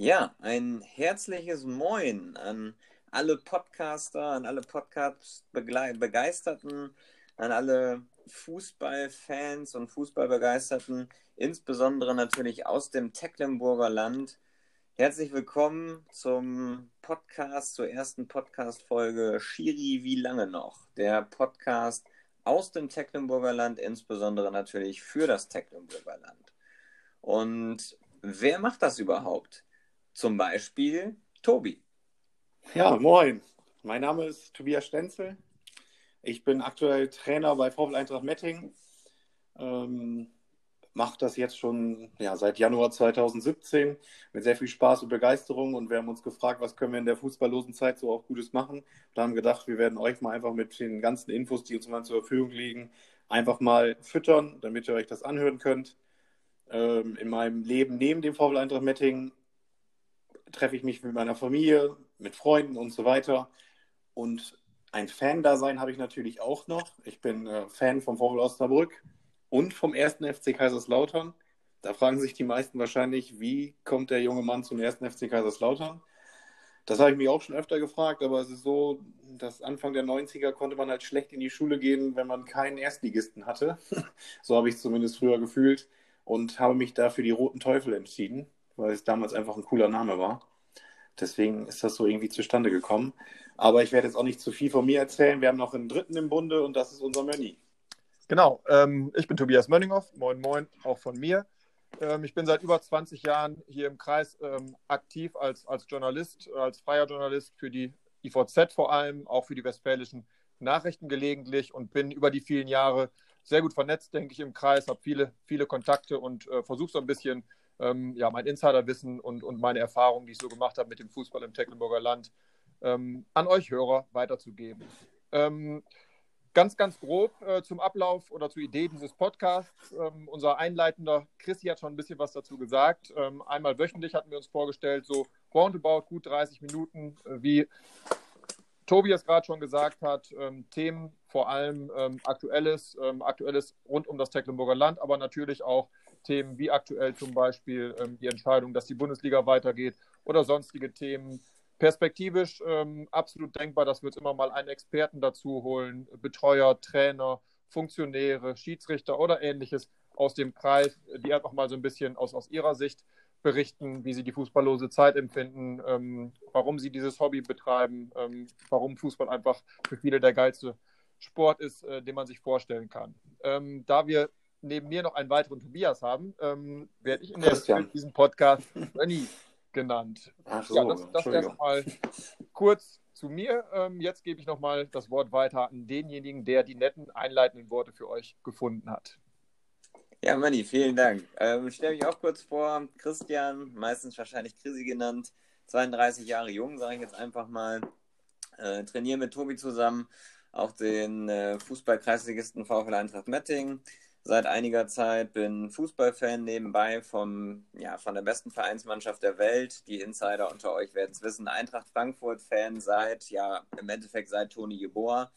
Ja, ein herzliches Moin an alle Podcaster, an alle Podcast-Begeisterten, an alle Fußballfans und Fußballbegeisterten, insbesondere natürlich aus dem Tecklenburger Land. Herzlich willkommen zum Podcast, zur ersten Podcast-Folge Schiri, wie lange noch? Der Podcast aus dem Tecklenburger Land, insbesondere natürlich für das Tecklenburger Land. Und wer macht das überhaupt? Zum Beispiel Tobi. Ja, moin. Mein Name ist Tobias Stenzel. Ich bin aktuell Trainer bei VfL Eintracht Metting. Ähm, Mache das jetzt schon ja, seit Januar 2017 mit sehr viel Spaß und Begeisterung. Und wir haben uns gefragt, was können wir in der fußballlosen Zeit so auch Gutes machen. Da haben gedacht, wir werden euch mal einfach mit den ganzen Infos, die uns mal zur Verfügung liegen, einfach mal füttern, damit ihr euch das anhören könnt. Ähm, in meinem Leben neben dem VfL Eintracht Metting treffe ich mich mit meiner Familie, mit Freunden und so weiter. Und ein Fan-Dasein habe ich natürlich auch noch. Ich bin äh, Fan vom VfL Osnabrück und vom ersten FC Kaiserslautern. Da fragen sich die meisten wahrscheinlich, wie kommt der junge Mann zum ersten FC Kaiserslautern? Das habe ich mich auch schon öfter gefragt, aber es ist so, dass Anfang der 90er konnte man halt schlecht in die Schule gehen, wenn man keinen Erstligisten hatte. so habe ich es zumindest früher gefühlt und habe mich da für die Roten Teufel entschieden weil es damals einfach ein cooler Name war. Deswegen ist das so irgendwie zustande gekommen. Aber ich werde jetzt auch nicht zu viel von mir erzählen. Wir haben noch einen dritten im Bunde und das ist unser Mönni. Genau, ähm, ich bin Tobias Mönninghoff. Moin, moin, auch von mir. Ähm, ich bin seit über 20 Jahren hier im Kreis ähm, aktiv als, als Journalist, als freier Journalist für die IVZ vor allem, auch für die westfälischen Nachrichten gelegentlich und bin über die vielen Jahre sehr gut vernetzt, denke ich, im Kreis, habe viele, viele Kontakte und äh, versuche so ein bisschen ähm, ja, mein Insiderwissen und, und meine Erfahrungen, die ich so gemacht habe mit dem Fußball im Tecklenburger Land, ähm, an euch Hörer weiterzugeben. Ähm, ganz, ganz grob äh, zum Ablauf oder zur Idee dieses Podcasts. Ähm, unser Einleitender Christi hat schon ein bisschen was dazu gesagt. Ähm, einmal wöchentlich hatten wir uns vorgestellt, so roundabout gut 30 Minuten, äh, wie Tobi es gerade schon gesagt hat, ähm, Themen vor allem ähm, Aktuelles, ähm, Aktuelles rund um das Tecklenburger Land, aber natürlich auch Themen wie aktuell zum Beispiel ähm, die Entscheidung, dass die Bundesliga weitergeht oder sonstige Themen. Perspektivisch ähm, absolut denkbar, dass wir uns immer mal einen Experten dazu holen, Betreuer, Trainer, Funktionäre, Schiedsrichter oder ähnliches aus dem Kreis, die einfach mal so ein bisschen aus, aus ihrer Sicht berichten, wie sie die fußballlose Zeit empfinden, ähm, warum sie dieses Hobby betreiben, ähm, warum Fußball einfach für viele der geilste Sport ist, äh, den man sich vorstellen kann. Ähm, da wir neben mir noch einen weiteren Tobias haben, ähm, werde ich in der, diesem Podcast Renny genannt. Ach so, ja, das, das wäre mal kurz zu mir. Ähm, jetzt gebe ich nochmal das Wort weiter an denjenigen, der die netten einleitenden Worte für euch gefunden hat. Ja, Manni, vielen Dank. Ähm, ich stelle mich auch kurz vor. Christian, meistens wahrscheinlich Chrissy genannt, 32 Jahre jung, sage ich jetzt einfach mal. Äh, trainiere mit Tobi zusammen, auch den äh, Fußball-Kreisligisten VfL Eintracht Metting seit einiger Zeit, bin Fußballfan nebenbei vom, ja, von der besten Vereinsmannschaft der Welt. Die Insider unter euch werden es wissen. Eintracht Frankfurt-Fan seit, ja, im Endeffekt seit Toni Jeboa.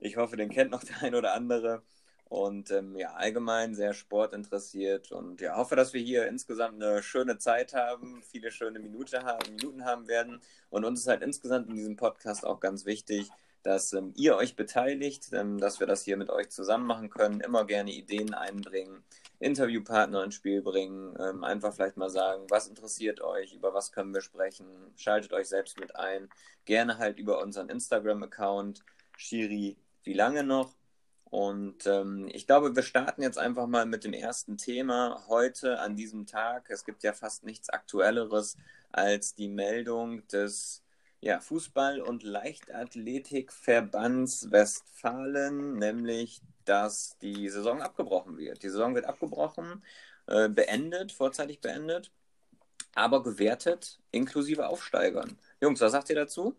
Ich hoffe, den kennt noch der ein oder andere. Und ähm, ja, allgemein sehr sportinteressiert und ja, hoffe, dass wir hier insgesamt eine schöne Zeit haben, viele schöne Minute haben, Minuten haben werden. Und uns ist halt insgesamt in diesem Podcast auch ganz wichtig, dass ähm, ihr euch beteiligt, ähm, dass wir das hier mit euch zusammen machen können, immer gerne Ideen einbringen, Interviewpartner ins Spiel bringen, ähm, einfach vielleicht mal sagen, was interessiert euch, über was können wir sprechen, schaltet euch selbst mit ein, gerne halt über unseren Instagram-Account, Shiri, wie lange noch? Und ähm, ich glaube, wir starten jetzt einfach mal mit dem ersten Thema heute an diesem Tag. Es gibt ja fast nichts Aktuelleres als die Meldung des ja, Fußball- und Leichtathletikverbands Westfalen, nämlich dass die Saison abgebrochen wird. Die Saison wird abgebrochen, äh, beendet, vorzeitig beendet, aber gewertet inklusive Aufsteigern. Jungs, was sagt ihr dazu?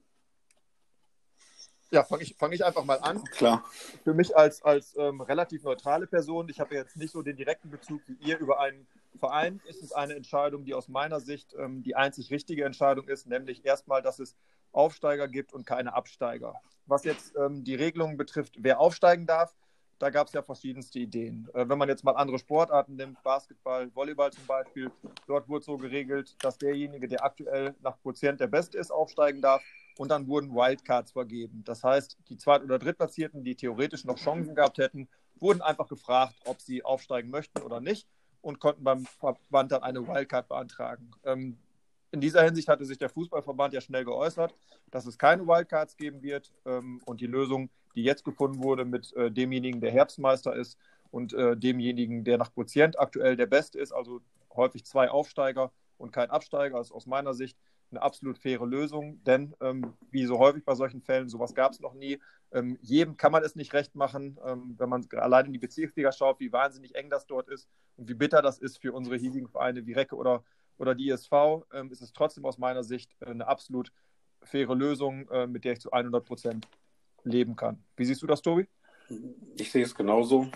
Ja, fange ich, fang ich einfach mal an. Klar. Für mich als, als ähm, relativ neutrale Person, ich habe jetzt nicht so den direkten Bezug wie ihr über einen Verein, ist es eine Entscheidung, die aus meiner Sicht ähm, die einzig richtige Entscheidung ist, nämlich erstmal, dass es Aufsteiger gibt und keine Absteiger. Was jetzt ähm, die Regelungen betrifft, wer aufsteigen darf, da gab es ja verschiedenste Ideen. Äh, wenn man jetzt mal andere Sportarten nimmt, Basketball, Volleyball zum Beispiel, dort wurde so geregelt, dass derjenige, der aktuell nach Quotient der Beste ist, aufsteigen darf. Und dann wurden Wildcards vergeben. Das heißt, die Zweit- oder Drittplatzierten, die theoretisch noch Chancen gehabt hätten, wurden einfach gefragt, ob sie aufsteigen möchten oder nicht und konnten beim Verband dann eine Wildcard beantragen. Ähm, in dieser Hinsicht hatte sich der Fußballverband ja schnell geäußert, dass es keine Wildcards geben wird ähm, und die Lösung, die jetzt gefunden wurde mit äh, demjenigen, der Herbstmeister ist und äh, demjenigen, der nach Quotient aktuell der Beste ist, also häufig zwei Aufsteiger und kein Absteiger, ist aus meiner Sicht eine absolut faire Lösung, denn ähm, wie so häufig bei solchen Fällen, sowas gab es noch nie. Ähm, jedem kann man es nicht recht machen, ähm, wenn man allein in die Bezirksliga schaut, wie wahnsinnig eng das dort ist und wie bitter das ist für unsere hiesigen Vereine wie Recke oder oder die ISV, ähm, ist es trotzdem aus meiner Sicht äh, eine absolut faire Lösung, äh, mit der ich zu 100 Prozent leben kann. Wie siehst du das, Tobi? Ich sehe es genauso.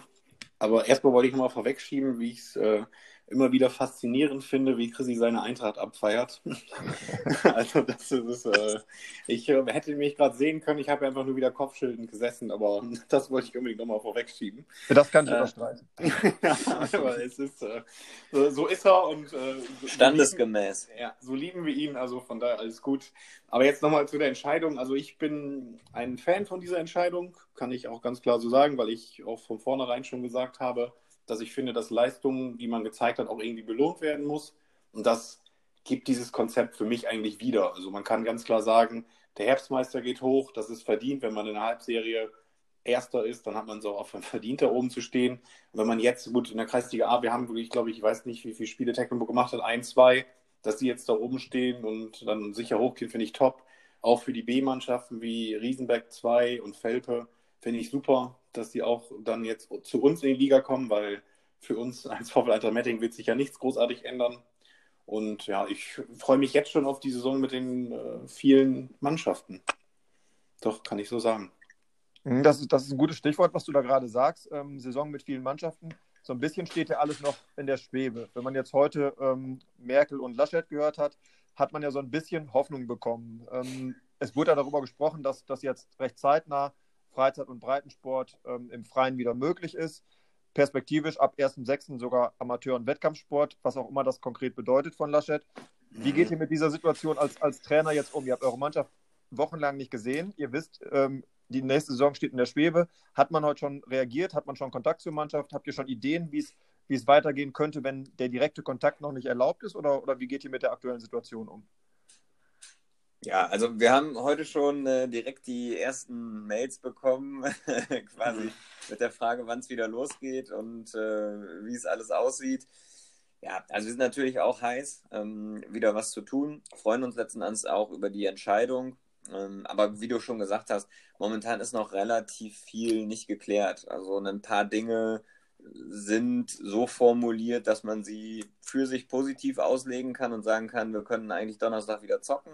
Aber erstmal wollte ich nochmal vorwegschieben, wie ich es äh, immer wieder faszinierend finde, wie Chrissy seine Eintracht abfeiert. also das ist, äh, ich äh, hätte mich gerade sehen können, ich habe einfach nur wieder kopfschildend gesessen, aber das wollte ich unbedingt nochmal vorwegschieben. Das kann ich äh, unterstreichen. ja, aber es ist, äh, so ist er und äh, so standesgemäß. Lieben, ja, so lieben wir ihn, also von daher alles gut. Aber jetzt nochmal zu der Entscheidung. Also ich bin ein Fan von dieser Entscheidung, kann ich auch ganz klar so sagen, weil ich auch von vornherein schon gesagt habe, dass ich finde, dass Leistungen, die man gezeigt hat, auch irgendwie belohnt werden muss. Und das gibt dieses Konzept für mich eigentlich wieder. Also man kann ganz klar sagen, der Herbstmeister geht hoch, das ist verdient, wenn man in der Halbserie Erster ist, dann hat man so auch verdient, da oben zu stehen. Und wenn man jetzt, gut, in der Kreisliga A, wir haben wirklich, glaube ich, ich weiß nicht, wie viele Spiele Tecklenburg gemacht hat, ein, zwei, dass die jetzt da oben stehen und dann sicher hochgehen, finde ich top. Auch für die B-Mannschaften wie Riesenbeck 2 und Felpe finde ich super, dass die auch dann jetzt zu uns in die Liga kommen, weil für uns als VfL Eintracht Metting wird sich ja nichts großartig ändern. Und ja, ich freue mich jetzt schon auf die Saison mit den äh, vielen Mannschaften. Doch, kann ich so sagen. Mhm, das ist, das ist ein gutes Stichwort, was du da gerade sagst. Ähm, Saison mit vielen Mannschaften. So ein bisschen steht ja alles noch in der Schwebe. Wenn man jetzt heute ähm, Merkel und Laschet gehört hat, hat man ja so ein bisschen Hoffnung bekommen. Ähm, es wurde ja darüber gesprochen, dass das jetzt recht zeitnah Freizeit- und Breitensport ähm, im Freien wieder möglich ist. Perspektivisch ab 1.6. sogar Amateur- und Wettkampfsport, was auch immer das konkret bedeutet von Laschet. Wie geht ihr mit dieser Situation als, als Trainer jetzt um? Ihr habt eure Mannschaft wochenlang nicht gesehen. Ihr wisst, ähm, die nächste Saison steht in der Schwebe. Hat man heute schon reagiert? Hat man schon Kontakt zur Mannschaft? Habt ihr schon Ideen, wie es weitergehen könnte, wenn der direkte Kontakt noch nicht erlaubt ist? Oder, oder wie geht ihr mit der aktuellen Situation um? Ja, also wir haben heute schon äh, direkt die ersten Mails bekommen, quasi mhm. mit der Frage, wann es wieder losgeht und äh, wie es alles aussieht. Ja, also wir sind natürlich auch heiß, ähm, wieder was zu tun, freuen uns letzten Endes auch über die Entscheidung. Ähm, aber wie du schon gesagt hast, momentan ist noch relativ viel nicht geklärt. Also ein paar Dinge sind so formuliert, dass man sie für sich positiv auslegen kann und sagen kann, wir können eigentlich Donnerstag wieder zocken.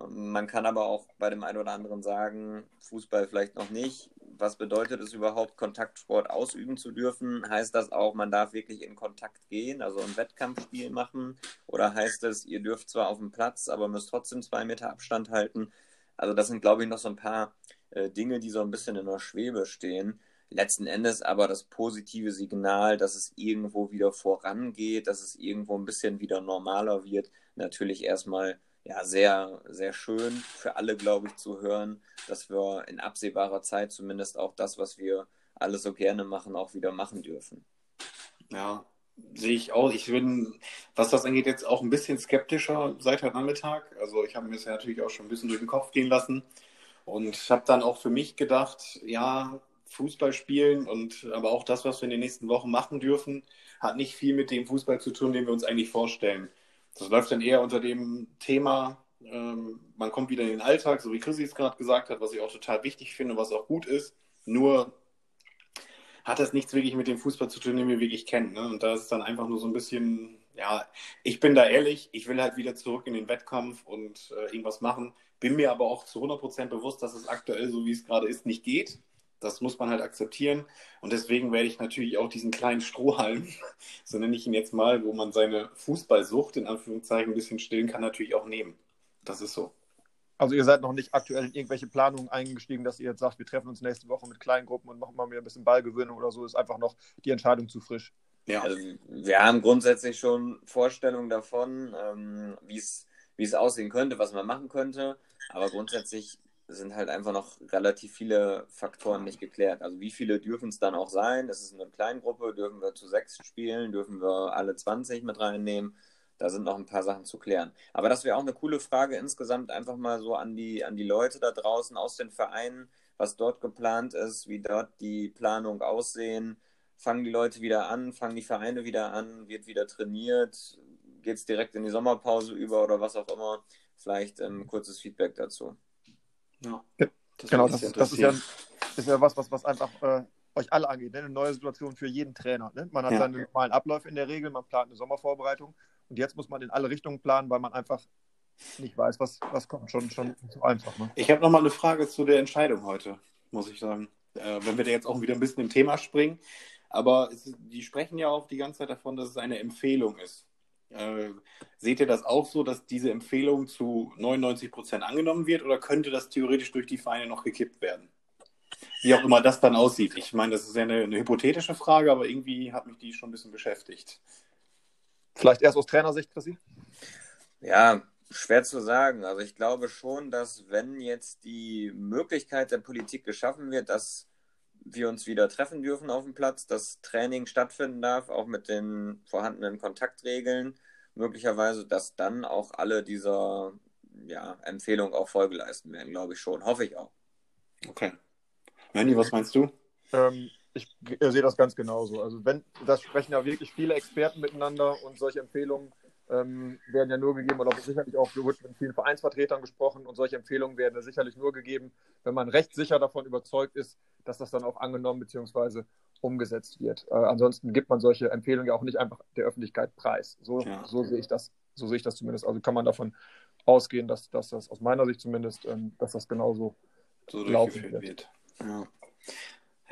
Man kann aber auch bei dem einen oder anderen sagen, Fußball vielleicht noch nicht. Was bedeutet es überhaupt, Kontaktsport ausüben zu dürfen? Heißt das auch, man darf wirklich in Kontakt gehen, also ein Wettkampfspiel machen? Oder heißt es, ihr dürft zwar auf dem Platz, aber müsst trotzdem zwei Meter Abstand halten? Also das sind, glaube ich, noch so ein paar äh, Dinge, die so ein bisschen in der Schwebe stehen. Letzten Endes aber das positive Signal, dass es irgendwo wieder vorangeht, dass es irgendwo ein bisschen wieder normaler wird, natürlich erstmal ja, sehr, sehr schön für alle, glaube ich, zu hören, dass wir in absehbarer Zeit zumindest auch das, was wir alle so gerne machen, auch wieder machen dürfen. Ja, sehe ich auch. Ich bin, was das angeht, jetzt auch ein bisschen skeptischer seit heute Nachmittag. Also ich habe mir das ja natürlich auch schon ein bisschen durch den Kopf gehen lassen und habe dann auch für mich gedacht, ja, Fußball spielen und aber auch das, was wir in den nächsten Wochen machen dürfen, hat nicht viel mit dem Fußball zu tun, den wir uns eigentlich vorstellen. Das läuft dann eher unter dem Thema, ähm, man kommt wieder in den Alltag, so wie Chrissy es gerade gesagt hat, was ich auch total wichtig finde, was auch gut ist. Nur hat das nichts wirklich mit dem Fußball zu tun, den wir wirklich kennen. Ne? Und da ist dann einfach nur so ein bisschen, ja, ich bin da ehrlich, ich will halt wieder zurück in den Wettkampf und äh, irgendwas machen. Bin mir aber auch zu 100% bewusst, dass es aktuell, so wie es gerade ist, nicht geht. Das muss man halt akzeptieren. Und deswegen werde ich natürlich auch diesen kleinen Strohhalm, so nenne ich ihn jetzt mal, wo man seine Fußballsucht in Anführungszeichen ein bisschen stillen kann, natürlich auch nehmen. Das ist so. Also ihr seid noch nicht aktuell in irgendwelche Planungen eingestiegen, dass ihr jetzt sagt, wir treffen uns nächste Woche mit kleinen Gruppen und machen mal wieder ein bisschen Ballgewöhnung oder so. Ist einfach noch die Entscheidung zu frisch. Ja. Also wir haben grundsätzlich schon Vorstellungen davon, ähm, wie es aussehen könnte, was man machen könnte. Aber grundsätzlich sind halt einfach noch relativ viele Faktoren nicht geklärt. Also wie viele dürfen es dann auch sein? Ist es eine Kleingruppe? Dürfen wir zu sechs spielen? Dürfen wir alle 20 mit reinnehmen? Da sind noch ein paar Sachen zu klären. Aber das wäre auch eine coole Frage insgesamt einfach mal so an die, an die Leute da draußen aus den Vereinen, was dort geplant ist, wie dort die Planung aussehen. Fangen die Leute wieder an? Fangen die Vereine wieder an? Wird wieder trainiert? Geht es direkt in die Sommerpause über oder was auch immer? Vielleicht ein ähm, kurzes Feedback dazu. Ja. Das genau, das, das ist, ja, ist ja was, was, was einfach äh, euch alle angeht. Ne? Eine neue Situation für jeden Trainer. Ne? Man hat ja. seinen normalen Ablauf in der Regel, man plant eine Sommervorbereitung und jetzt muss man in alle Richtungen planen, weil man einfach nicht weiß, was, was kommt. Schon, schon so einfach. Ne? Ich habe nochmal eine Frage zu der Entscheidung heute, muss ich sagen. Äh, wenn wir da jetzt auch wieder ein bisschen im Thema springen. Aber es, die sprechen ja auch die ganze Zeit davon, dass es eine Empfehlung ist. Äh, seht ihr das auch so, dass diese Empfehlung zu 99 Prozent angenommen wird oder könnte das theoretisch durch die Vereine noch gekippt werden? Wie auch immer das dann aussieht. Ich meine, das ist ja eine, eine hypothetische Frage, aber irgendwie hat mich die schon ein bisschen beschäftigt. Vielleicht erst aus Trainersicht, Chrissy? Ja, schwer zu sagen. Also ich glaube schon, dass wenn jetzt die Möglichkeit der Politik geschaffen wird, dass wir uns wieder treffen dürfen auf dem Platz, dass Training stattfinden darf, auch mit den vorhandenen Kontaktregeln, möglicherweise, dass dann auch alle dieser ja, Empfehlung auch Folge leisten werden, glaube ich schon. Hoffe ich auch. Okay. Manny, was meinst du? Ähm, ich sehe das ganz genauso. Also wenn, das sprechen ja wirklich viele Experten miteinander und solche Empfehlungen ähm, werden ja nur gegeben, oder sicherlich auch wird mit vielen Vereinsvertretern gesprochen und solche Empfehlungen werden ja sicherlich nur gegeben, wenn man recht sicher davon überzeugt ist, dass das dann auch angenommen bzw. umgesetzt wird. Äh, ansonsten gibt man solche Empfehlungen ja auch nicht einfach der Öffentlichkeit preis. So, ja. so sehe ich das, so sehe ich das zumindest. Also kann man davon ausgehen, dass, dass das aus meiner Sicht zumindest, ähm, dass das genauso so laufen wird. wird. Ja.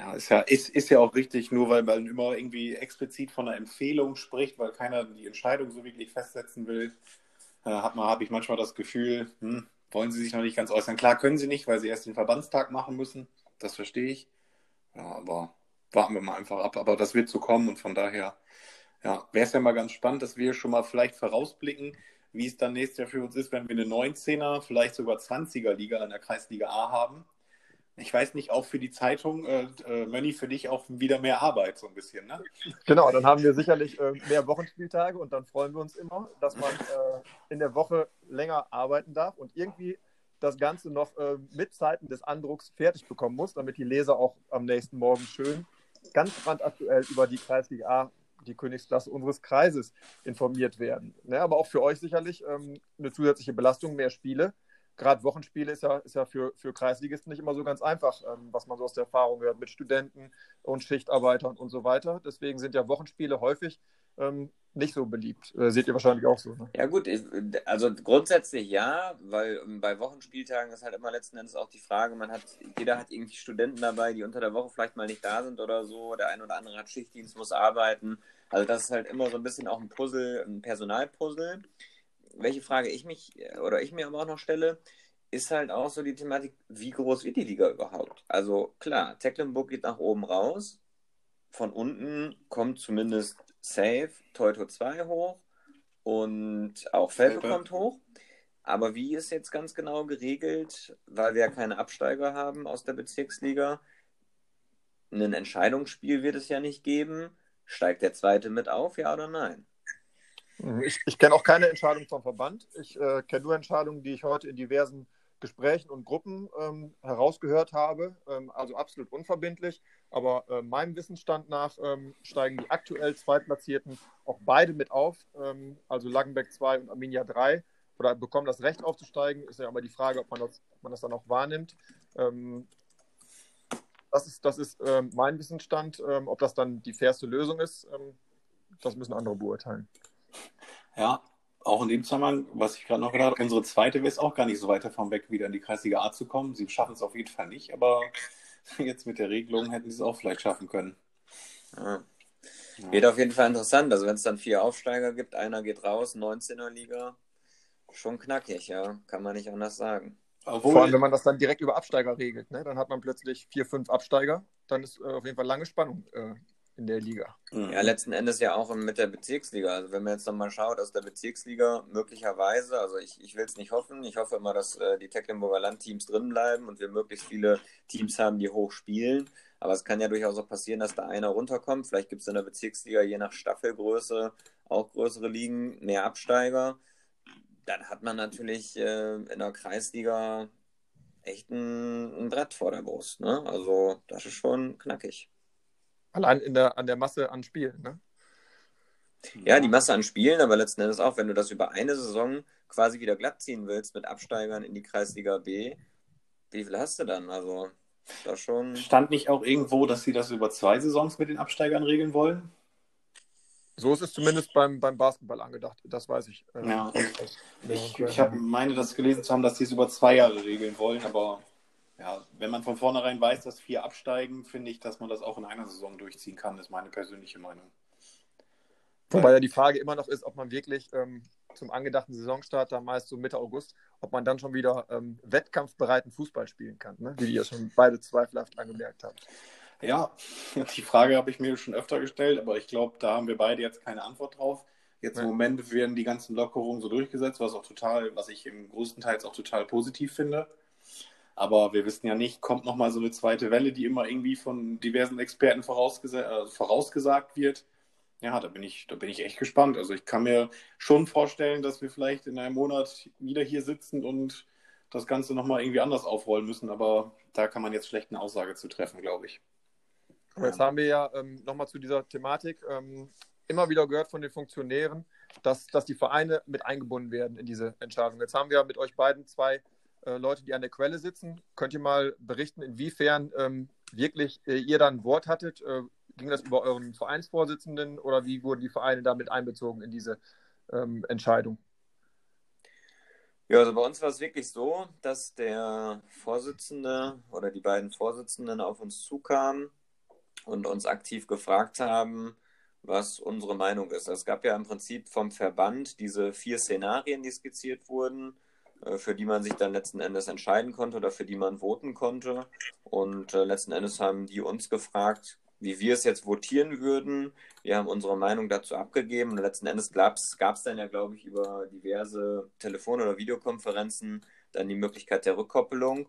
Ja, ist ja, ist, ist ja auch richtig, nur weil man immer irgendwie explizit von einer Empfehlung spricht, weil keiner die Entscheidung so wirklich festsetzen will, äh, habe ich manchmal das Gefühl, hm, wollen sie sich noch nicht ganz äußern. Klar können sie nicht, weil sie erst den Verbandstag machen müssen. Das verstehe ich. Ja, aber warten wir mal einfach ab. Aber das wird so kommen und von daher, ja, wäre es ja mal ganz spannend, dass wir schon mal vielleicht vorausblicken, wie es dann nächstes Jahr für uns ist, wenn wir eine 19er, vielleicht sogar 20er Liga in der Kreisliga A haben ich weiß nicht, auch für die Zeitung, äh, äh, Mönni, für dich auch wieder mehr Arbeit, so ein bisschen, ne? Genau, dann haben wir sicherlich äh, mehr Wochenspieltage und dann freuen wir uns immer, dass man äh, in der Woche länger arbeiten darf und irgendwie das Ganze noch äh, mit Zeiten des Andrucks fertig bekommen muss, damit die Leser auch am nächsten Morgen schön ganz brandaktuell über die Kreisliga A, die Königsklasse unseres Kreises, informiert werden. Ne, aber auch für euch sicherlich ähm, eine zusätzliche Belastung, mehr Spiele gerade Wochenspiele ist ja, ist ja für, für Kreisligisten nicht immer so ganz einfach, ähm, was man so aus der Erfahrung hört mit Studenten und Schichtarbeitern und so weiter. Deswegen sind ja Wochenspiele häufig ähm, nicht so beliebt. Äh, seht ihr wahrscheinlich auch so. Ne? Ja gut, also grundsätzlich ja, weil ähm, bei Wochenspieltagen ist halt immer letzten Endes auch die Frage, man hat, jeder hat irgendwie Studenten dabei, die unter der Woche vielleicht mal nicht da sind oder so. Der eine oder andere hat Schichtdienst, muss arbeiten. Also das ist halt immer so ein bisschen auch ein Puzzle, ein Personalpuzzle welche Frage ich mich oder ich mir aber auch noch stelle, ist halt auch so die Thematik, wie groß wird die Liga überhaupt? Also klar, Tecklenburg geht nach oben raus. Von unten kommt zumindest Safe, Teuto 2 hoch und auch Felpe kommt hoch. Aber wie ist jetzt ganz genau geregelt, weil wir ja keine Absteiger haben aus der Bezirksliga? Ein Entscheidungsspiel wird es ja nicht geben. Steigt der zweite mit auf, ja oder nein? Ich, ich kenne auch keine Entscheidung vom Verband. Ich äh, kenne nur Entscheidungen, die ich heute in diversen Gesprächen und Gruppen ähm, herausgehört habe. Ähm, also absolut unverbindlich. Aber äh, meinem Wissensstand nach ähm, steigen die aktuell Zweitplatzierten auch beide mit auf. Ähm, also Langenbeck 2 und Arminia 3. Oder bekommen das Recht aufzusteigen. Ist ja immer die Frage, ob man das, ob man das dann auch wahrnimmt. Ähm, das ist, das ist ähm, mein Wissensstand. ob das dann die fairste Lösung ist, das müssen andere beurteilen. Ja, auch in dem Zusammenhang, was ich gerade noch gedacht habe, unsere zweite ist auch gar nicht so weit davon weg, wieder in die Kreisliga A zu kommen. Sie schaffen es auf jeden Fall nicht, aber jetzt mit der Regelung hätten sie es auch vielleicht schaffen können. Ja. Ja. Wird auf jeden Fall interessant. Also wenn es dann vier Aufsteiger gibt, einer geht raus, 19er Liga, schon knackig, ja, kann man nicht anders sagen. Obwohl, Vor allem, wenn man das dann direkt über Absteiger regelt, ne? dann hat man plötzlich vier, fünf Absteiger, dann ist äh, auf jeden Fall lange Spannung äh, in der Liga. Ja, letzten Endes ja auch mit der Bezirksliga. Also wenn man jetzt nochmal schaut, aus der Bezirksliga möglicherweise, also ich, ich will es nicht hoffen, ich hoffe immer, dass äh, die Tecklenburger Landteams drin bleiben und wir möglichst viele Teams haben, die hoch spielen. Aber es kann ja durchaus auch passieren, dass da einer runterkommt. Vielleicht gibt es in der Bezirksliga je nach Staffelgröße auch größere Ligen, mehr Absteiger. Dann hat man natürlich äh, in der Kreisliga echt ein, ein Brett vor der Brust. Ne? Also das ist schon knackig. Allein in der, an der Masse an Spielen, ne? Ja, die Masse an Spielen, aber letzten Endes auch, wenn du das über eine Saison quasi wieder glatt ziehen willst mit Absteigern in die Kreisliga B, wie viel hast du dann? Also, da schon. Stand nicht auch irgendwo, dass sie das über zwei Saisons mit den Absteigern regeln wollen? So ist es zumindest beim, beim Basketball angedacht, das weiß ich. Ähm, ja, ich, ich hab, meine das gelesen zu haben, dass sie es über zwei Jahre regeln wollen, aber ja, wenn man von vornherein weiß, dass vier absteigen, finde ich, dass man das auch in einer Saison durchziehen kann, ist meine persönliche Meinung. Wobei ja die Frage immer noch ist, ob man wirklich ähm, zum angedachten Saisonstart, da meist so Mitte August, ob man dann schon wieder ähm, wettkampfbereiten Fußball spielen kann, ne? wie ihr schon beide zweifelhaft angemerkt habt. Ja, die Frage habe ich mir schon öfter gestellt, aber ich glaube, da haben wir beide jetzt keine Antwort drauf. Jetzt im Moment werden die ganzen Lockerungen so durchgesetzt, was auch total, was ich im größten Teil auch total positiv finde. Aber wir wissen ja nicht, kommt nochmal so eine zweite Welle, die immer irgendwie von diversen Experten vorausgesa äh, vorausgesagt wird. Ja, da bin ich, da bin ich echt gespannt. Also ich kann mir schon vorstellen, dass wir vielleicht in einem Monat wieder hier sitzen und das Ganze nochmal irgendwie anders aufrollen müssen, aber da kann man jetzt schlecht eine Aussage zu treffen, glaube ich. Jetzt haben wir ja ähm, nochmal zu dieser Thematik ähm, immer wieder gehört von den Funktionären, dass, dass die Vereine mit eingebunden werden in diese Entscheidung. Jetzt haben wir mit euch beiden zwei äh, Leute, die an der Quelle sitzen. Könnt ihr mal berichten, inwiefern ähm, wirklich äh, ihr da ein Wort hattet? Äh, ging das über euren Vereinsvorsitzenden oder wie wurden die Vereine damit einbezogen in diese ähm, Entscheidung? Ja, also bei uns war es wirklich so, dass der Vorsitzende oder die beiden Vorsitzenden auf uns zukamen und uns aktiv gefragt haben, was unsere Meinung ist. Es gab ja im Prinzip vom Verband diese vier Szenarien, die skizziert wurden. Äh, für die man sich dann letzten Endes entscheiden konnte oder für die man voten konnte. Und äh, letzten Endes haben die uns gefragt, wie wir es jetzt votieren würden. Wir haben unsere Meinung dazu abgegeben und letzten Endes gab es dann ja, glaube ich, über diverse Telefon- oder Videokonferenzen dann die Möglichkeit der Rückkoppelung.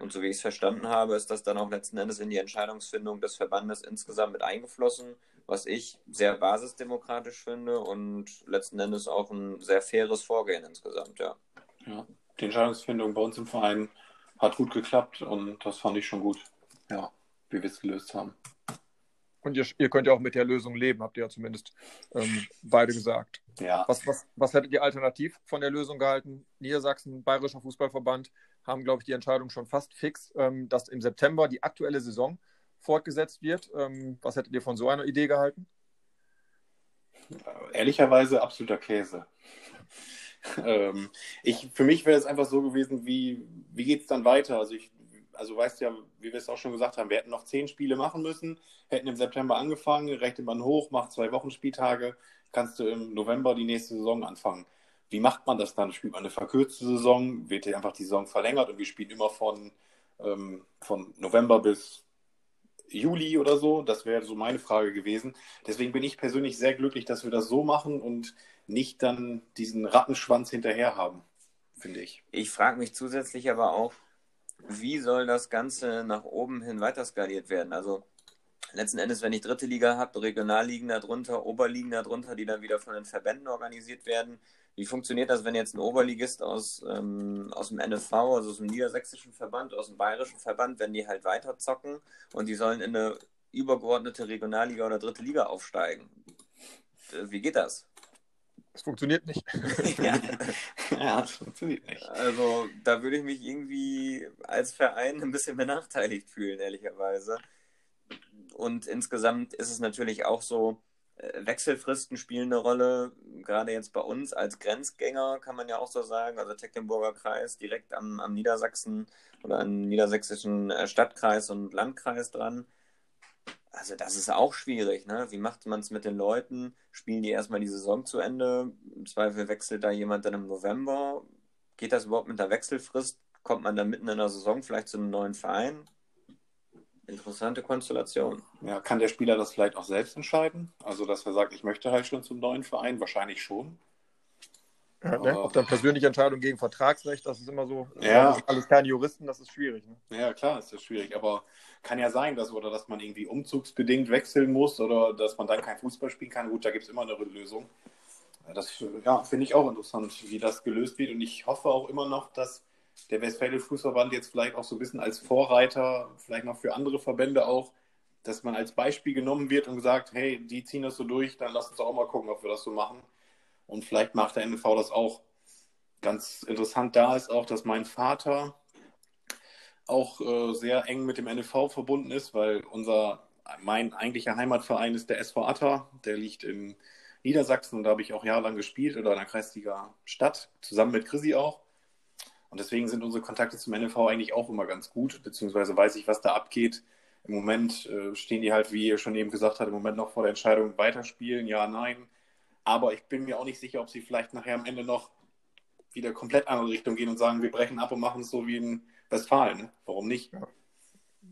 Und so wie ich es verstanden habe, ist das dann auch letzten Endes in die Entscheidungsfindung des Verbandes insgesamt mit eingeflossen, was ich sehr basisdemokratisch finde und letzten Endes auch ein sehr faires Vorgehen insgesamt, ja. Ja, die Entscheidungsfindung bei uns im Verein hat gut geklappt und das fand ich schon gut, ja, wie wir es gelöst haben. Und ihr, ihr, könnt ja auch mit der Lösung leben, habt ihr ja zumindest ähm, beide gesagt. Ja. Was, was, was hättet ihr alternativ von der Lösung gehalten? Niedersachsen, Bayerischer Fußballverband haben, glaube ich, die Entscheidung schon fast fix, ähm, dass im September die aktuelle Saison fortgesetzt wird. Ähm, was hättet ihr von so einer Idee gehalten? Ehrlicherweise absoluter Käse. Ähm, ich, für mich wäre es einfach so gewesen, wie, wie geht es dann weiter? Also ich, also weißt ja, wie wir es auch schon gesagt haben, wir hätten noch zehn Spiele machen müssen, hätten im September angefangen, rechnet man hoch, macht zwei Wochen Spieltage, kannst du im November die nächste Saison anfangen. Wie macht man das dann? Spielt man eine verkürzte Saison? Wird einfach die Saison verlängert und wir spielen immer von, ähm, von November bis Juli oder so? Das wäre so meine Frage gewesen. Deswegen bin ich persönlich sehr glücklich, dass wir das so machen und nicht dann diesen Rattenschwanz hinterher haben, finde ich. Ich frage mich zusätzlich aber auch, wie soll das Ganze nach oben hin weiter skaliert werden? Also letzten Endes, wenn ich dritte Liga habe, Regionalligen darunter, Oberligen darunter, die dann wieder von den Verbänden organisiert werden. Wie funktioniert das, wenn jetzt ein Oberligist aus, ähm, aus dem NFV, also aus dem niedersächsischen Verband, aus dem bayerischen Verband, wenn die halt weiter zocken und die sollen in eine übergeordnete Regionalliga oder dritte Liga aufsteigen? Wie geht das? Es funktioniert nicht. ja. ja, es funktioniert nicht. Also da würde ich mich irgendwie als Verein ein bisschen benachteiligt fühlen, ehrlicherweise. Und insgesamt ist es natürlich auch so, äh, Wechselfristen spielen eine Rolle, gerade jetzt bei uns als Grenzgänger kann man ja auch so sagen, also Tecklenburger Kreis direkt am, am Niedersachsen oder am niedersächsischen äh, Stadtkreis und Landkreis dran also das ist auch schwierig, ne? Wie macht man es mit den Leuten? Spielen die erstmal die Saison zu Ende? Im Zweifel wechselt da jemand dann im November. Geht das überhaupt mit der Wechselfrist? kommt man dann mitten in der Saison vielleicht zu einem neuen Verein. Interessante Konstellation. Ja, kann der Spieler das vielleicht auch selbst entscheiden? Also, dass er sagt, ich möchte halt schon zum neuen Verein? Wahrscheinlich schon. Ja, ne? Ob dann persönliche Entscheidung gegen Vertragsrecht, das ist immer so, Ja. das ist alles keine Juristen, das ist schwierig. Ne? Ja, klar, ist das schwierig, aber kann ja sein, dass oder dass man irgendwie umzugsbedingt wechseln muss oder dass man dann kein Fußball spielen kann. Gut, da gibt es immer eine Lösung. Das ja, finde ich auch interessant, wie das gelöst wird. Und ich hoffe auch immer noch, dass der Westfälische Fußverband jetzt vielleicht auch so ein bisschen als Vorreiter, vielleicht noch für andere Verbände auch, dass man als Beispiel genommen wird und gesagt, hey, die ziehen das so durch, dann lass uns auch mal gucken, ob wir das so machen. Und vielleicht macht der NV das auch. Ganz interessant da ist auch, dass mein Vater auch äh, sehr eng mit dem NFV verbunden ist, weil unser, mein eigentlicher Heimatverein ist der SV Atta, der liegt in Niedersachsen und da habe ich auch jahrelang gespielt oder in der Kreisliga Stadt, zusammen mit Chrissy auch. Und deswegen sind unsere Kontakte zum NFV eigentlich auch immer ganz gut, beziehungsweise weiß ich, was da abgeht. Im Moment äh, stehen die halt, wie ihr schon eben gesagt habt, im Moment noch vor der Entscheidung, weiterspielen, ja, nein. Aber ich bin mir auch nicht sicher, ob sie vielleicht nachher am Ende noch wieder komplett andere Richtung gehen und sagen, wir brechen ab und machen es so wie in Westfalen. Warum nicht?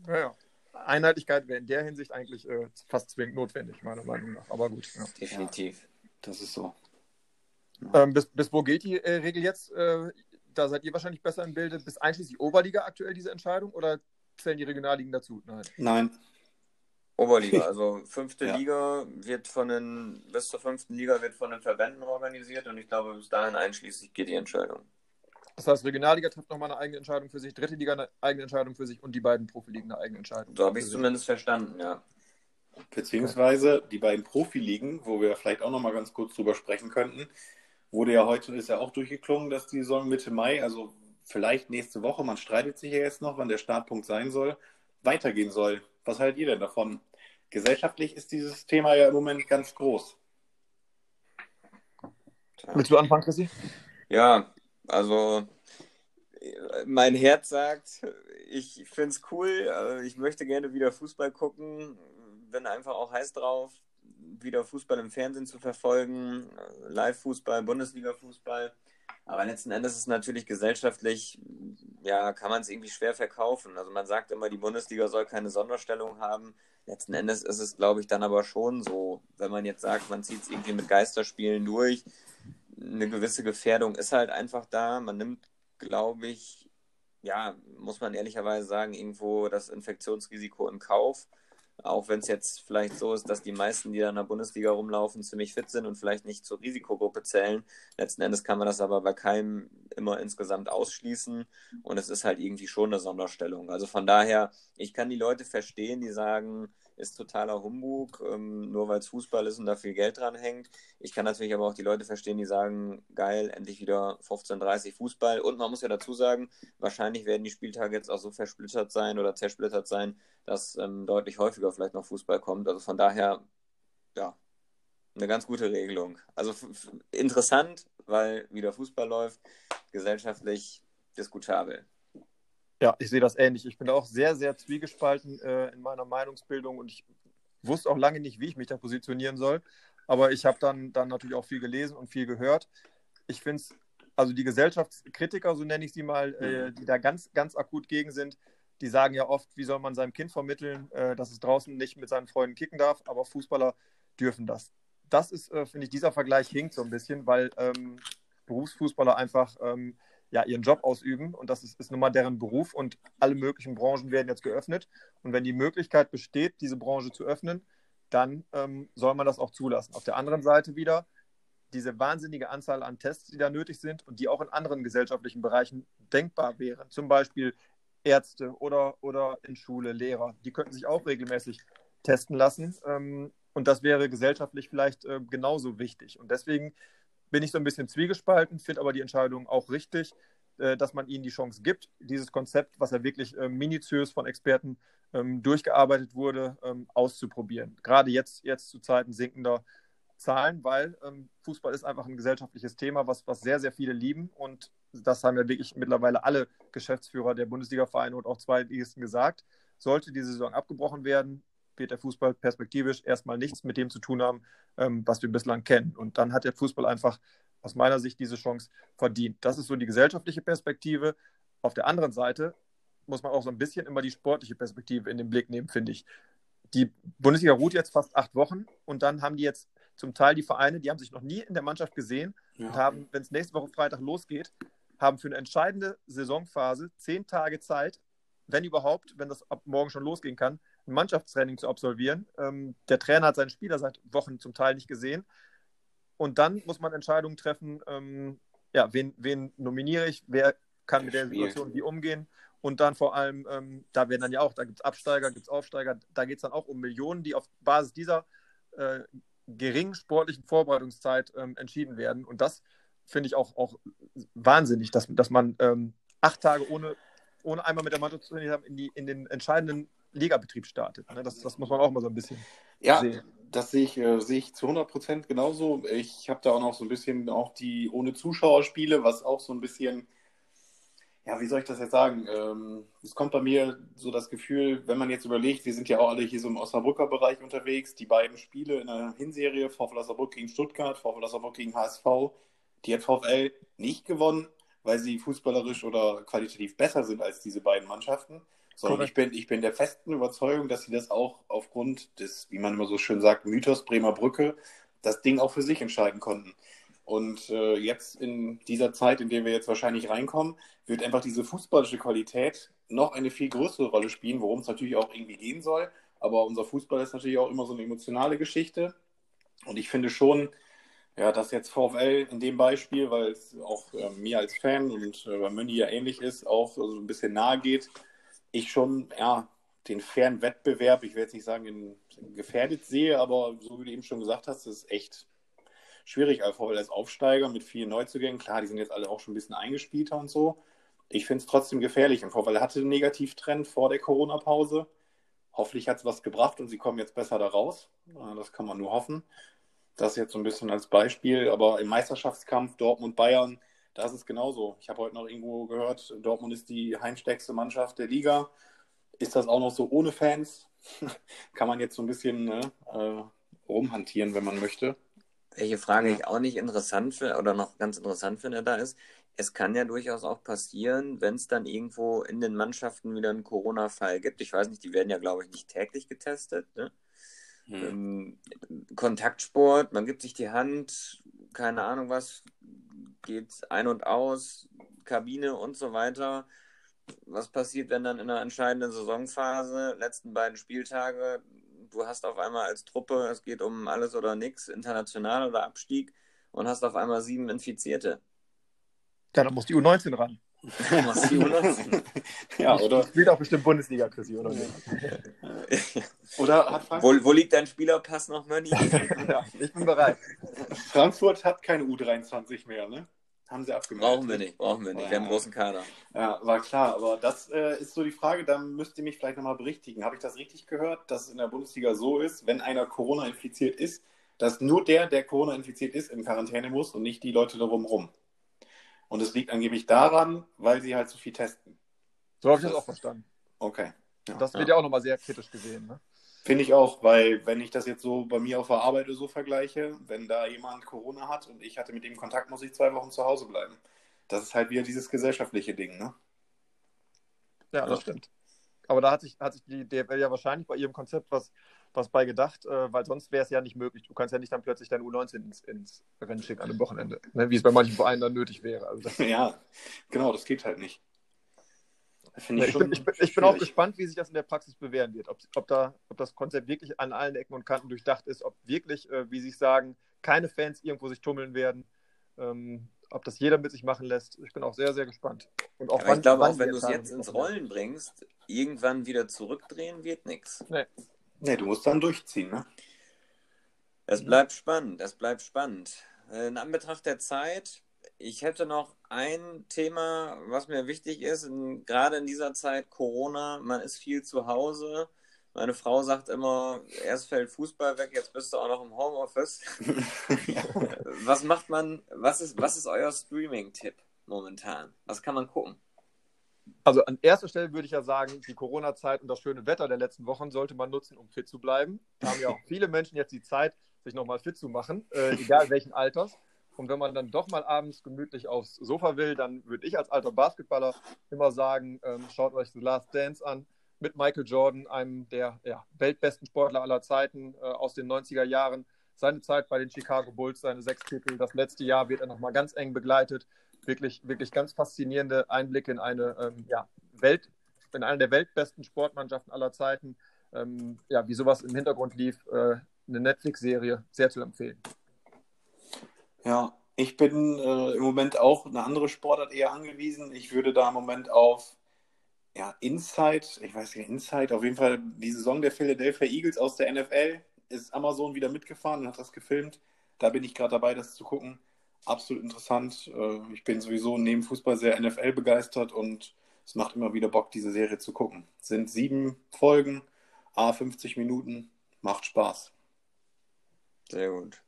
Ja, ja. Einheitlichkeit wäre in der Hinsicht eigentlich äh, fast zwingend notwendig, meiner Meinung nach. Aber gut. Ja. Definitiv. Das ist so. Ähm, bis, bis wo geht die äh, Regel jetzt? Äh, da seid ihr wahrscheinlich besser im Bilde. Bis einschließlich Oberliga aktuell diese Entscheidung oder zählen die Regionalligen dazu? Nein. Nein, Oberliga, also fünfte Ja. Liga wird von den, bis zur fünften Liga wird von den Verbänden organisiert und ich glaube, bis dahin einschließlich geht die Entscheidung. Das heißt, Regionalliga trifft nochmal eine eigene Entscheidung für sich, dritte Liga eine eigene Entscheidung für sich und die beiden Profiligen eine eigene Entscheidung. So habe ich es zumindest verstanden, ja. beziehungsweise die beiden Profiligen, wo wir vielleicht auch noch mal ganz kurz drüber sprechen könnten, wurde ja heute, ist ja auch durchgeklungen, dass die Saison Mitte Mai, also vielleicht nächste Woche, man streitet sich ja jetzt noch, wann der Startpunkt sein soll, weitergehen soll. Was haltet ihr denn davon? Gesellschaftlich ist dieses Thema ja im Moment ganz groß. Willst du anfangen, Chrissy? Ja, also mein Herz sagt, ich finde es cool, äh, ich möchte gerne wieder Fußball gucken, bin einfach auch heiß drauf, wieder Fußball im Fernsehen zu verfolgen, Live-Fußball, Bundesliga-Fußball. Aber letzten Endes ist natürlich gesellschaftlich, ja, kann man es irgendwie schwer verkaufen. Also man sagt immer, die Bundesliga soll keine Sonderstellung haben. Letzten Endes ist es, glaube ich, dann aber schon so, wenn man jetzt sagt, man zieht es irgendwie mit Geisterspielen durch, eine gewisse Gefährdung ist halt einfach da. Man nimmt, glaube ich, ja, muss man ehrlicherweise sagen, irgendwo das Infektionsrisiko in Kauf. Auch wenn es jetzt vielleicht so ist, dass die meisten, die da in der Bundesliga rumlaufen, ziemlich fit sind und vielleicht nicht zur Risikogruppe zählen. Letzten Endes kann man das aber bei keinem immer insgesamt ausschließen. Und es ist halt irgendwie schon eine Sonderstellung. Also von daher, ich kann die Leute verstehen, die sagen, ist totaler Humbug, ähm, nur weil es Fußball ist und da viel Geld dran hängt. Ich kann natürlich aber auch die Leute verstehen, die sagen, geil, endlich wieder 15:30 Fußball. Und man muss ja dazu sagen, wahrscheinlich werden die Spieltage jetzt auch so versplittert sein oder zersplittert sein, dass ähm, deutlich häufiger vielleicht noch Fußball kommt. Also von daher, ja, eine ganz gute Regelung. Also interessant, weil wieder Fußball läuft, gesellschaftlich diskutabel. Ja, ich sehe das ähnlich. Ich bin auch sehr, sehr zwiegespalten äh, in meiner Meinungsbildung und ich wusste auch lange nicht, wie ich mich da positionieren soll. Aber ich habe dann, dann natürlich auch viel gelesen und viel gehört. Ich finde es, also die Gesellschaftskritiker, so nenne ich sie mal, äh, die da ganz, ganz akut gegen sind, die sagen ja oft, wie soll man seinem Kind vermitteln, äh, dass es draußen nicht mit seinen Freunden kicken darf, aber Fußballer dürfen das. Das ist, äh, finde ich, dieser Vergleich hinkt so ein bisschen, weil ähm, Berufsfußballer einfach ähm, ja, ihren Job ausüben und das ist, ist nun mal deren Beruf und alle möglichen Branchen werden jetzt geöffnet. Und wenn die Möglichkeit besteht, diese Branche zu öffnen, dann ähm, soll man das auch zulassen. Auf der anderen Seite wieder diese wahnsinnige Anzahl an Tests, die da nötig sind und die auch in anderen gesellschaftlichen Bereichen denkbar wären. Zum Beispiel Ärzte oder, oder in Schule Lehrer. Die könnten sich auch regelmäßig testen lassen. Ähm, und das wäre gesellschaftlich vielleicht äh, genauso wichtig. Und deswegen bin ich so ein bisschen zwiegespalten, finde aber die Entscheidung auch richtig, äh, dass man ihnen die Chance gibt, dieses Konzept, was ja wirklich äh, minutiös von Experten ähm, durchgearbeitet wurde, ähm, auszuprobieren. Gerade jetzt, jetzt zu Zeiten sinkender Zahlen, weil ähm, Fußball ist einfach ein gesellschaftliches Thema, was, was sehr, sehr viele lieben. Und das haben ja wirklich mittlerweile alle Geschäftsführer der Bundesliga-Vereine und auch Zweitligisten gesagt. Sollte die Saison abgebrochen werden, wird der Fußball perspektivisch erstmal nichts mit dem zu tun haben, ähm, was wir bislang kennen. Und dann hat der Fußball einfach aus meiner Sicht diese Chance verdient. Das ist so die gesellschaftliche Perspektive. auf der anderen Seite muss man auch so ein bisschen immer die sportliche Perspektive in den Blick nehmen, finde ich. Die Bundesliga ruht jetzt fast acht Wochen und dann haben die jetzt zum Teil die Vereine, die haben sich noch nie in der Mannschaft gesehen ja. und haben, wenn es nächste Woche Freitag losgeht, haben für eine entscheidende Saisonphase zehn Tage Zeit, wenn überhaupt, wenn das ab morgen schon losgehen kann, ein Mannschaftstraining zu absolvieren. Ähm, der Trainer hat seinen Spieler seit Wochen zum Teil nicht gesehen. Und dann muss man Entscheidungen treffen, ähm, ja, wen, wen nominiere ich, wer kann mit der Situation wie umgehen. Und dann vor allem, ähm, da werden dann ja auch, da gibt es Absteiger, gibt es Aufsteiger, da geht es dann auch um Millionen, die auf Basis dieser äh, geringen sportlichen Vorbereitungszeit ähm, entschieden werden. Und das finde ich auch, auch wahnsinnig, dass, dass man ähm, acht Tage ohne, ohne einmal mit der Mannschaft zu trainieren in, die, in den entscheidenden Ligabetrieb startet. Ne? Das, das muss man auch mal so ein bisschen ja, sehen. Das sehe ich, äh, sehe ich zu 100 Prozent genauso. Ich habe da auch noch so ein bisschen auch die ohne Zuschauerspiele, was auch so ein bisschen, ja, wie soll ich das jetzt sagen? Ähm, es kommt bei mir so das Gefühl, wenn man jetzt überlegt, wir sind ja auch alle hier so im Osnabrücker Bereich unterwegs, die beiden Spiele in der Hinserie, VfL Osnabrück gegen Stuttgart, VfL Osnabrück gegen HSV, die hat VfL nicht gewonnen, weil sie fußballerisch oder qualitativ besser sind als diese beiden Mannschaften. Sondern ich bin, ich bin der festen Überzeugung, dass sie das auch aufgrund des, wie man immer so schön sagt, Mythos Bremer Brücke, das Ding auch für sich entscheiden konnten. Und äh, jetzt in dieser Zeit, in der wir jetzt wahrscheinlich reinkommen, wird einfach diese fußballische Qualität noch eine viel größere Rolle spielen, worum es natürlich auch irgendwie gehen soll. Aber unser Fußball ist natürlich auch immer so eine emotionale Geschichte. Und ich finde schon, ja, dass jetzt VfL in dem Beispiel, weil es auch äh, mir als Fan und äh, bei Mönni ja ähnlich ist, auch so ein bisschen nahe geht, ich schon ja, den fairen Wettbewerb, ich will jetzt nicht sagen, in, gefährdet sehe, aber so wie du eben schon gesagt hast, ist echt schwierig als Aufsteiger mit vielen Neuzugängen. Klar, die sind jetzt alle auch schon ein bisschen eingespielter und so. Ich finde es trotzdem gefährlich. Und VfL hatte einen Negativtrend vor der Corona-Pause. Hoffentlich hat es was gebracht und sie kommen jetzt besser da raus. Das kann man nur hoffen. Das jetzt so ein bisschen als Beispiel. Aber im Meisterschaftskampf Dortmund-Bayern, da ist es genauso. Ich habe heute noch irgendwo gehört, Dortmund ist die heimstärkste Mannschaft der Liga. Ist das auch noch so ohne Fans? kann man jetzt so ein bisschen ne, äh, rumhantieren, wenn man möchte. Welche Frage ich auch nicht interessant finde oder noch ganz interessant finde, da ist, es kann ja durchaus auch passieren, wenn es dann irgendwo in den Mannschaften wieder einen Corona-Fall gibt. Ich weiß nicht, die werden ja, glaube ich, nicht täglich getestet. Ne? Hm. Ähm, Kontaktsport, man gibt sich die Hand, keine Ahnung was, geht ein und aus, Kabine und so weiter. Was passiert, wenn dann in einer entscheidenden Saisonphase, letzten beiden Spieltage, du hast auf einmal als Truppe, es geht um alles oder nichts, international oder Abstieg, und hast auf einmal sieben Infizierte? Ja, dann muss die U19 ran. ja, oder? Spielt auch bestimmt Bundesliga, Chrissy, oder? oder hat Frankfurt... wo, wo liegt dein Spielerpass noch, Mönni? ja, ich bin bereit. Frankfurt hat keine U23 mehr, ne? Haben sie abgemacht. Brauchen wir nicht, brauchen wir nicht. Wir haben einen großen Kader. Ja, war klar. Aber das äh, ist so die Frage, da müsst ihr mich vielleicht nochmal berichtigen. Habe ich das richtig gehört, dass es in der Bundesliga so ist, wenn einer Corona infiziert ist, dass nur der, der Corona infiziert ist, in Quarantäne muss und nicht die Leute darum rum? Und es liegt angeblich daran, weil sie halt so viel testen. So habe ich das auch verstanden. Okay. Ja. Das wird ja, ja auch nochmal sehr kritisch gesehen. Ne? Finde ich auch, weil wenn ich das jetzt so bei mir auf der Arbeit so vergleiche, wenn da jemand Corona hat und ich hatte mit dem Kontakt, muss ich zwei Wochen zu Hause bleiben. Das ist halt wieder dieses gesellschaftliche Ding, ne? Ja, das stimmt. Aber da hat sich, hat sich die DFL ja wahrscheinlich bei ihrem Konzept was was bei gedacht, äh, weil sonst wäre es ja nicht möglich. Du kannst ja nicht dann plötzlich dein U19 ins, ins Rennen schicken an einem Wochenende, ne? wie es bei manchen Vereinen dann nötig wäre. Also ja, genau, das geht halt nicht. Ich, ja, ich, bin, ich, bin, ich, bin, auch gespannt, wie sich das in der Praxis bewähren wird. Ob, ob, da, ob das Konzept wirklich an allen Ecken und Kanten durchdacht ist, ob wirklich, äh, wie Sie sagen, keine Fans irgendwo sich tummeln werden, ähm, ob das jeder mit sich machen lässt. Ich bin auch sehr, sehr gespannt. Und auch wann, ich glaube auch, wenn du es jetzt ins Rollen bringst, irgendwann wieder zurückdrehen wird nichts. Nee. Nee, du musst dann durchziehen, ne? Es bleibt spannend, es bleibt spannend. In Anbetracht der Zeit, ich hätte noch ein Thema, was mir wichtig ist, in, gerade in dieser Zeit Corona, man ist viel zu Hause. Meine Frau sagt immer, erst fällt Fußball weg, jetzt bist du auch noch im Homeoffice. was macht man, was ist, was ist euer Streaming-Tipp momentan? Was kann man gucken? Also an erster Stelle würde ich ja sagen, die Corona-Zeit und das schöne Wetter der letzten Wochen sollte man nutzen, um fit zu bleiben. Da haben ja auch viele Menschen jetzt die Zeit, sich nochmal fit zu machen, äh, egal welchen Alters. Und wenn man dann doch mal abends gemütlich aufs Sofa will, dann würde ich als alter Basketballer immer sagen, ähm, schaut euch The Last Dance an mit Michael Jordan, einem der ja, weltbesten Sportler aller Zeiten äh, aus den 90er Jahren. Seine Zeit bei den Chicago Bulls, seine sechs Titel. Das letzte Jahr wird er nochmal ganz eng begleitet. Wirklich, wirklich ganz faszinierende Einblicke in eine ähm, ja, Welt, in eine der weltbesten Sportmannschaften aller Zeiten. Ähm, ja, wie sowas im Hintergrund lief, äh, eine Netflix-Serie, sehr zu empfehlen. Ja, ich bin äh, im Moment auch eine andere Sportart eher angewiesen. Ich würde da im Moment auf ja, Inside, ich weiß nicht, Inside, auf jeden Fall die Saison der Philadelphia Eagles aus der NFL ist Amazon wieder mitgefahren und hat das gefilmt. Da bin ich gerade dabei, das zu gucken. Absolut interessant. Äh, ich bin sowieso neben Fußball sehr NFL begeistert und es macht immer wieder Bock, diese Serie zu gucken. Es sind sieben Folgen, a 50 Minuten, macht Spaß. Sehr gut.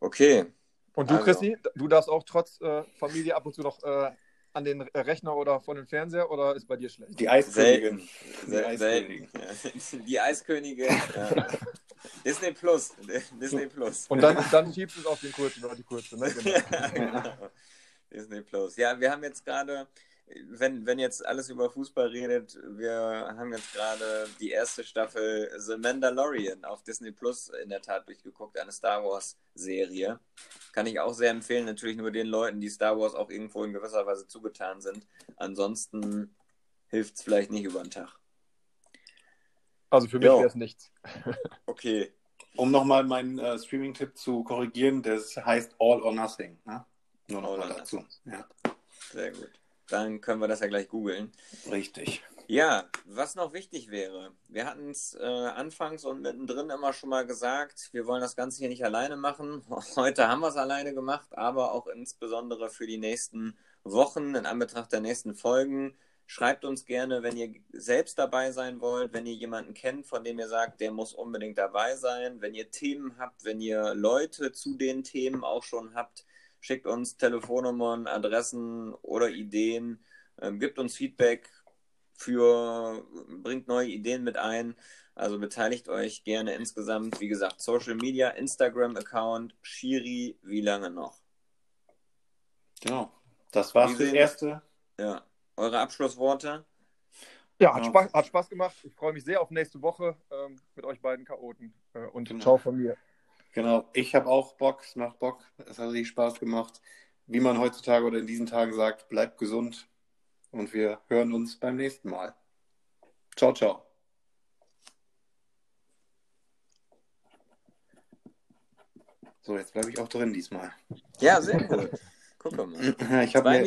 Okay. Und du, also. Christi, du darfst auch trotz äh, Familie ab und zu noch äh, an den Rechner oder vor den Fernseher oder ist bei dir schlecht? Die Eiskönigin. Die Eiskönigin. Die Eiskönigin. Ja. Disney Plus. Disney Plus. Und dann, dann schiebst du es auf den kurzen oder die kurze. Ne? Genau. ja, genau. Disney Plus. Ja, wir haben jetzt gerade wenn, wenn jetzt alles über Fußball redet, wir haben jetzt gerade die erste Staffel The Mandalorian auf Disney Plus in der Tat durchgeguckt, eine Star Wars Serie. Kann ich auch sehr empfehlen, natürlich nur den Leuten, die Star Wars auch irgendwo in gewisser Weise zugetan sind. Ansonsten hilft es vielleicht nicht über den Tag. Also für mich wäre es nichts. okay. Um nochmal meinen äh, Streaming-Tipp zu korrigieren, das heißt All or Nothing. Ne? Nur nochmal dazu. Ja. Sehr gut. Dann können wir das ja gleich googeln. Richtig. Ja, was noch wichtig wäre, wir hatten es äh, anfangs und mittendrin immer schon mal gesagt, wir wollen das Ganze hier nicht alleine machen. Heute haben wir es alleine gemacht, aber auch insbesondere für die nächsten Wochen, in Anbetracht der nächsten Folgen. Schreibt uns gerne, wenn ihr selbst dabei sein wollt, wenn ihr jemanden kennt, von dem ihr sagt, der muss unbedingt dabei sein, wenn ihr Themen habt, wenn ihr Leute zu den Themen auch schon habt, Schickt uns Telefonnummern, Adressen oder Ideen. Ähm, gibt uns Feedback für, bringt neue Ideen mit ein. Also beteiligt euch gerne insgesamt. Wie gesagt, Social Media, Instagram-Account, Shiri, wie lange noch? Genau. Das war's für das erste. Ja. Eure Abschlussworte? Ja, hat, Spaß, hat Spaß gemacht. Ich freue mich sehr auf nächste Woche ähm, mit euch beiden Chaoten. Äh, und genau. ciao von mir. Genau, ich habe auch Bock, es macht Bock, es hat richtig Spaß gemacht. Wie man heutzutage oder in diesen Tagen sagt, bleibt gesund und wir hören uns beim nächsten Mal. Ciao, ciao. So, jetzt bleibe ich auch drin diesmal. Ja, sehr gut. Guck mal. Ich habe mir